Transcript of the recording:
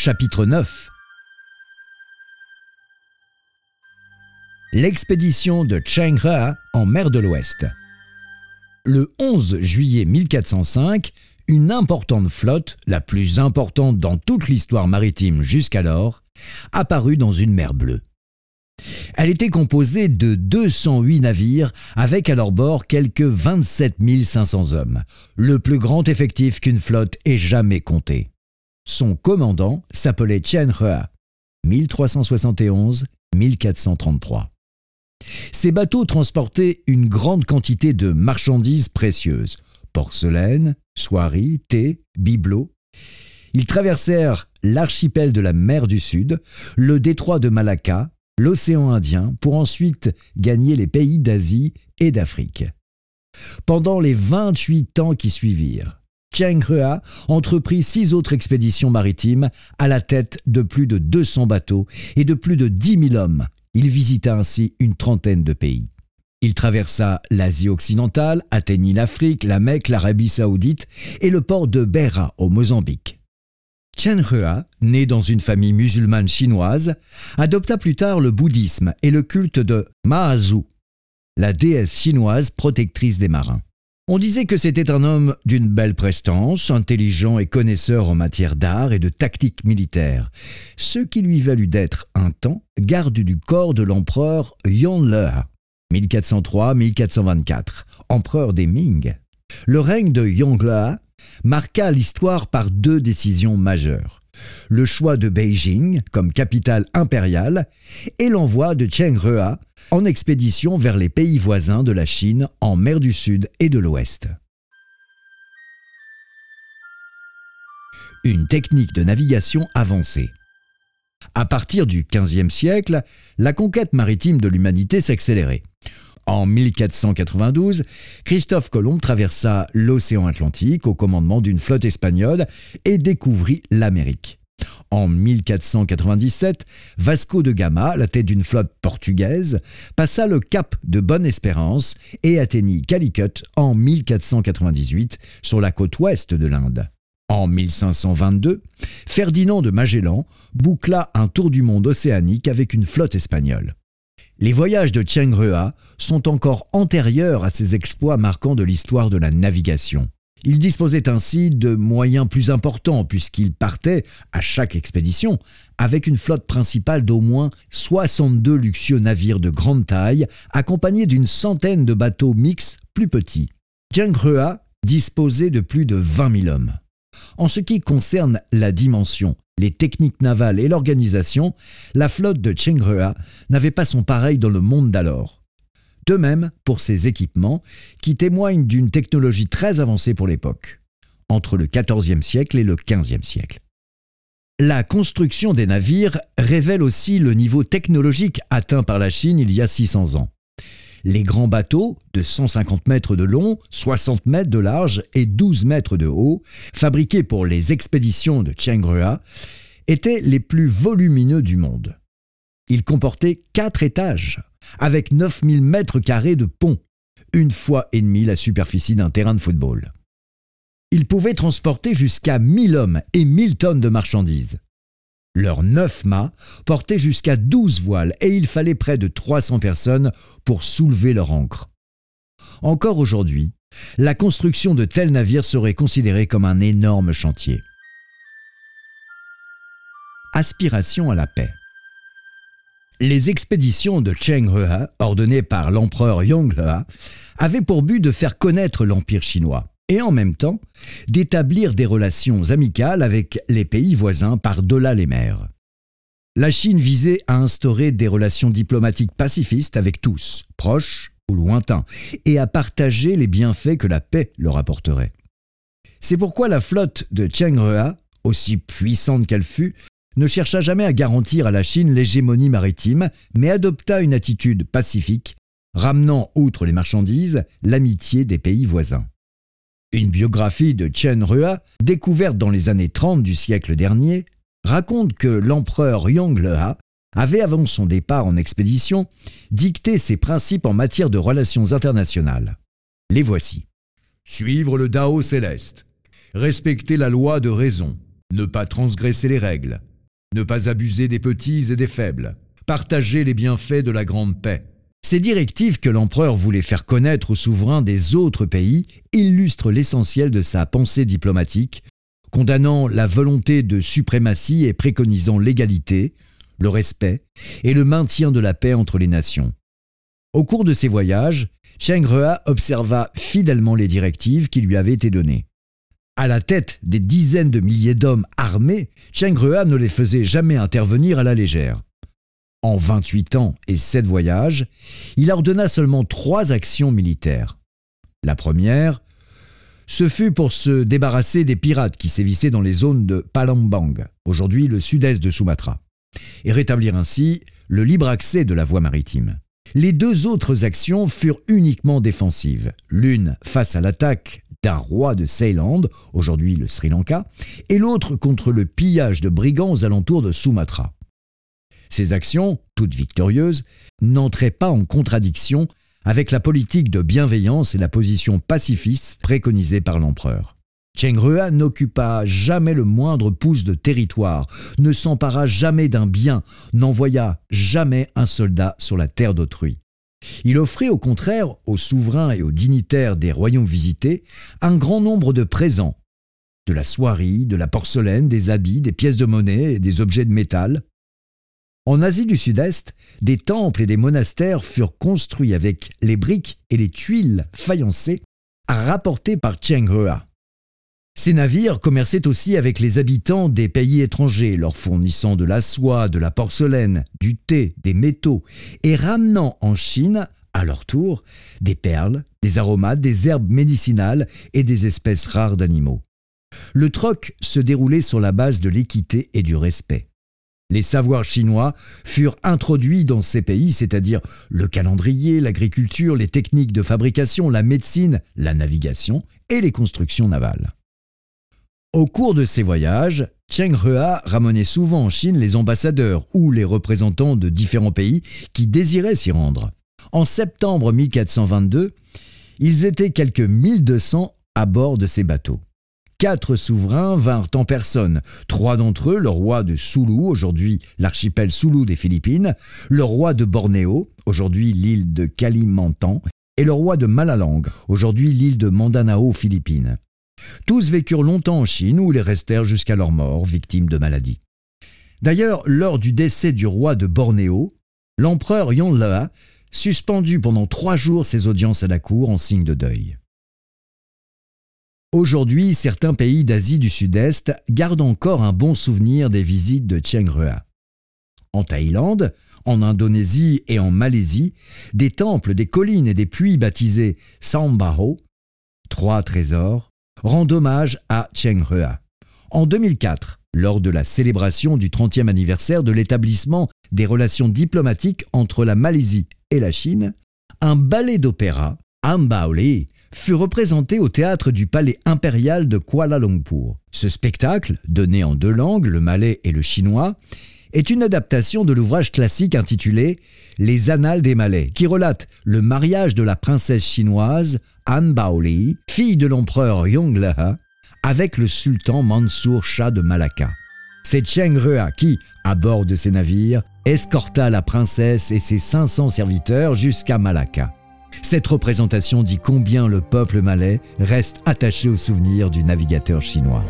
Chapitre 9 L'expédition de Cheng He en mer de l'Ouest. Le 11 juillet 1405, une importante flotte, la plus importante dans toute l'histoire maritime jusqu'alors, apparut dans une mer bleue. Elle était composée de 208 navires avec à leur bord quelques 27 500 hommes, le plus grand effectif qu'une flotte ait jamais compté. Son commandant s'appelait Chen Hua, 1371-1433. Ces bateaux transportaient une grande quantité de marchandises précieuses, porcelaine, soieries, thé, bibelots. Ils traversèrent l'archipel de la mer du Sud, le détroit de Malacca, l'océan Indien, pour ensuite gagner les pays d'Asie et d'Afrique. Pendant les 28 ans qui suivirent, Cheng Hua entreprit six autres expéditions maritimes à la tête de plus de 200 bateaux et de plus de 10 000 hommes. Il visita ainsi une trentaine de pays. Il traversa l'Asie occidentale, atteignit l'Afrique, la Mecque, l'Arabie saoudite et le port de Beira au Mozambique. Chen Hua, né dans une famille musulmane chinoise, adopta plus tard le bouddhisme et le culte de Mahazu, la déesse chinoise protectrice des marins. On disait que c'était un homme d'une belle prestance, intelligent et connaisseur en matière d'art et de tactique militaire, ce qui lui valut d'être un temps garde du corps de l'empereur Yongle, 1403-1424, empereur des Ming. Le règne de Yongle marqua l'histoire par deux décisions majeures. Le choix de Beijing comme capitale impériale et l'envoi de Cheng Hua en expédition vers les pays voisins de la Chine en mer du Sud et de l'Ouest. Une technique de navigation avancée. À partir du XVe siècle, la conquête maritime de l'humanité s'accélérait. En 1492, Christophe Colomb traversa l'océan Atlantique au commandement d'une flotte espagnole et découvrit l'Amérique. En 1497, Vasco de Gama, la tête d'une flotte portugaise, passa le cap de Bonne-Espérance et atteignit Calicut en 1498 sur la côte ouest de l'Inde. En 1522, Ferdinand de Magellan boucla un tour du monde océanique avec une flotte espagnole. Les voyages de Cheng Hua sont encore antérieurs à ces exploits marquants de l'histoire de la navigation. Il disposait ainsi de moyens plus importants puisqu'il partait, à chaque expédition, avec une flotte principale d'au moins 62 luxueux navires de grande taille, accompagnés d'une centaine de bateaux mixtes plus petits. Zheng Hua disposait de plus de 20 000 hommes. En ce qui concerne la dimension, les techniques navales et l'organisation, la flotte de Cheng Hua n'avait pas son pareil dans le monde d'alors. De même pour ces équipements qui témoignent d'une technologie très avancée pour l'époque, entre le XIVe siècle et le XVe siècle. La construction des navires révèle aussi le niveau technologique atteint par la Chine il y a 600 ans. Les grands bateaux, de 150 mètres de long, 60 mètres de large et 12 mètres de haut, fabriqués pour les expéditions de Cheng Hua, étaient les plus volumineux du monde. Ils comportaient quatre étages, avec 9000 mètres carrés de pont, une fois et demie la superficie d'un terrain de football. Ils pouvaient transporter jusqu'à 1000 hommes et 1000 tonnes de marchandises. Leurs neuf mâts portaient jusqu'à 12 voiles et il fallait près de 300 personnes pour soulever leur ancre. Encore aujourd'hui, la construction de tels navires serait considérée comme un énorme chantier. Aspiration à la paix. Les expéditions de Cheng He, ordonnées par l'empereur Yongle, avaient pour but de faire connaître l'Empire chinois et en même temps d'établir des relations amicales avec les pays voisins par-delà les mers. La Chine visait à instaurer des relations diplomatiques pacifistes avec tous, proches ou lointains, et à partager les bienfaits que la paix leur apporterait. C'est pourquoi la flotte de Cheng He, aussi puissante qu'elle fut, ne chercha jamais à garantir à la Chine l'hégémonie maritime, mais adopta une attitude pacifique, ramenant, outre les marchandises, l'amitié des pays voisins. Une biographie de Chen Hua, découverte dans les années 30 du siècle dernier, raconte que l'empereur Yongle avait, avant son départ en expédition, dicté ses principes en matière de relations internationales. Les voici. Suivre le Dao céleste. Respecter la loi de raison. Ne pas transgresser les règles ne pas abuser des petits et des faibles, partager les bienfaits de la grande paix. Ces directives que l'empereur voulait faire connaître aux souverains des autres pays illustrent l'essentiel de sa pensée diplomatique, condamnant la volonté de suprématie et préconisant l'égalité, le respect et le maintien de la paix entre les nations. Au cours de ses voyages, Cheng Rua observa fidèlement les directives qui lui avaient été données. À la tête des dizaines de milliers d'hommes armés, Cheng Rua ne les faisait jamais intervenir à la légère. En 28 ans et 7 voyages, il ordonna seulement trois actions militaires. La première, ce fut pour se débarrasser des pirates qui sévissaient dans les zones de Palembang, aujourd'hui le sud-est de Sumatra, et rétablir ainsi le libre accès de la voie maritime. Les deux autres actions furent uniquement défensives, l'une face à l'attaque d'un roi de Ceyland, aujourd'hui le Sri Lanka, et l'autre contre le pillage de brigands aux alentours de Sumatra. Ces actions, toutes victorieuses, n'entraient pas en contradiction avec la politique de bienveillance et la position pacifiste préconisée par l'empereur. Cheng Rua n'occupa jamais le moindre pouce de territoire, ne s'empara jamais d'un bien, n'envoya jamais un soldat sur la terre d'autrui. Il offrit au contraire aux souverains et aux dignitaires des royaumes visités un grand nombre de présents, de la soierie, de la porcelaine, des habits, des pièces de monnaie et des objets de métal. En Asie du Sud-Est, des temples et des monastères furent construits avec les briques et les tuiles faïencées rapportées par Cheng Hua. Ces navires commerçaient aussi avec les habitants des pays étrangers, leur fournissant de la soie, de la porcelaine, du thé, des métaux, et ramenant en Chine, à leur tour, des perles, des aromates, des herbes médicinales et des espèces rares d'animaux. Le troc se déroulait sur la base de l'équité et du respect. Les savoirs chinois furent introduits dans ces pays, c'est-à-dire le calendrier, l'agriculture, les techniques de fabrication, la médecine, la navigation et les constructions navales. Au cours de ses voyages, Cheng Hua ramenait souvent en Chine les ambassadeurs ou les représentants de différents pays qui désiraient s'y rendre. En septembre 1422, ils étaient quelques 1200 à bord de ces bateaux. Quatre souverains vinrent en personne, trois d'entre eux, le roi de Sulu, aujourd'hui l'archipel Sulu des Philippines, le roi de Bornéo, aujourd'hui l'île de Kalimantan, et le roi de Malalang, aujourd'hui l'île de Mandanao, Philippines. Tous vécurent longtemps en Chine où ils restèrent jusqu'à leur mort, victimes de maladies. D'ailleurs, lors du décès du roi de Bornéo, l'empereur Yonglea suspendu pendant trois jours ses audiences à la cour en signe de deuil. Aujourd'hui, certains pays d'Asie du Sud-Est gardent encore un bon souvenir des visites de Cheng Rua. En Thaïlande, en Indonésie et en Malaisie, des temples, des collines et des puits baptisés Sambaho, trois trésors, rend hommage à Cheng Hua. En 2004, lors de la célébration du 30e anniversaire de l'établissement des relations diplomatiques entre la Malaisie et la Chine, un ballet d'opéra, Ambaoli, fut représenté au théâtre du Palais impérial de Kuala Lumpur. Ce spectacle, donné en deux langues, le malais et le chinois, est une adaptation de l'ouvrage classique intitulé Les Annales des Malais, qui relate le mariage de la princesse chinoise Han Baoli, fille de l'empereur Yongle avec le sultan Mansour Shah de Malacca. C'est Cheng Rua qui, à bord de ses navires, escorta la princesse et ses 500 serviteurs jusqu'à Malacca. Cette représentation dit combien le peuple malais reste attaché au souvenir du navigateur chinois.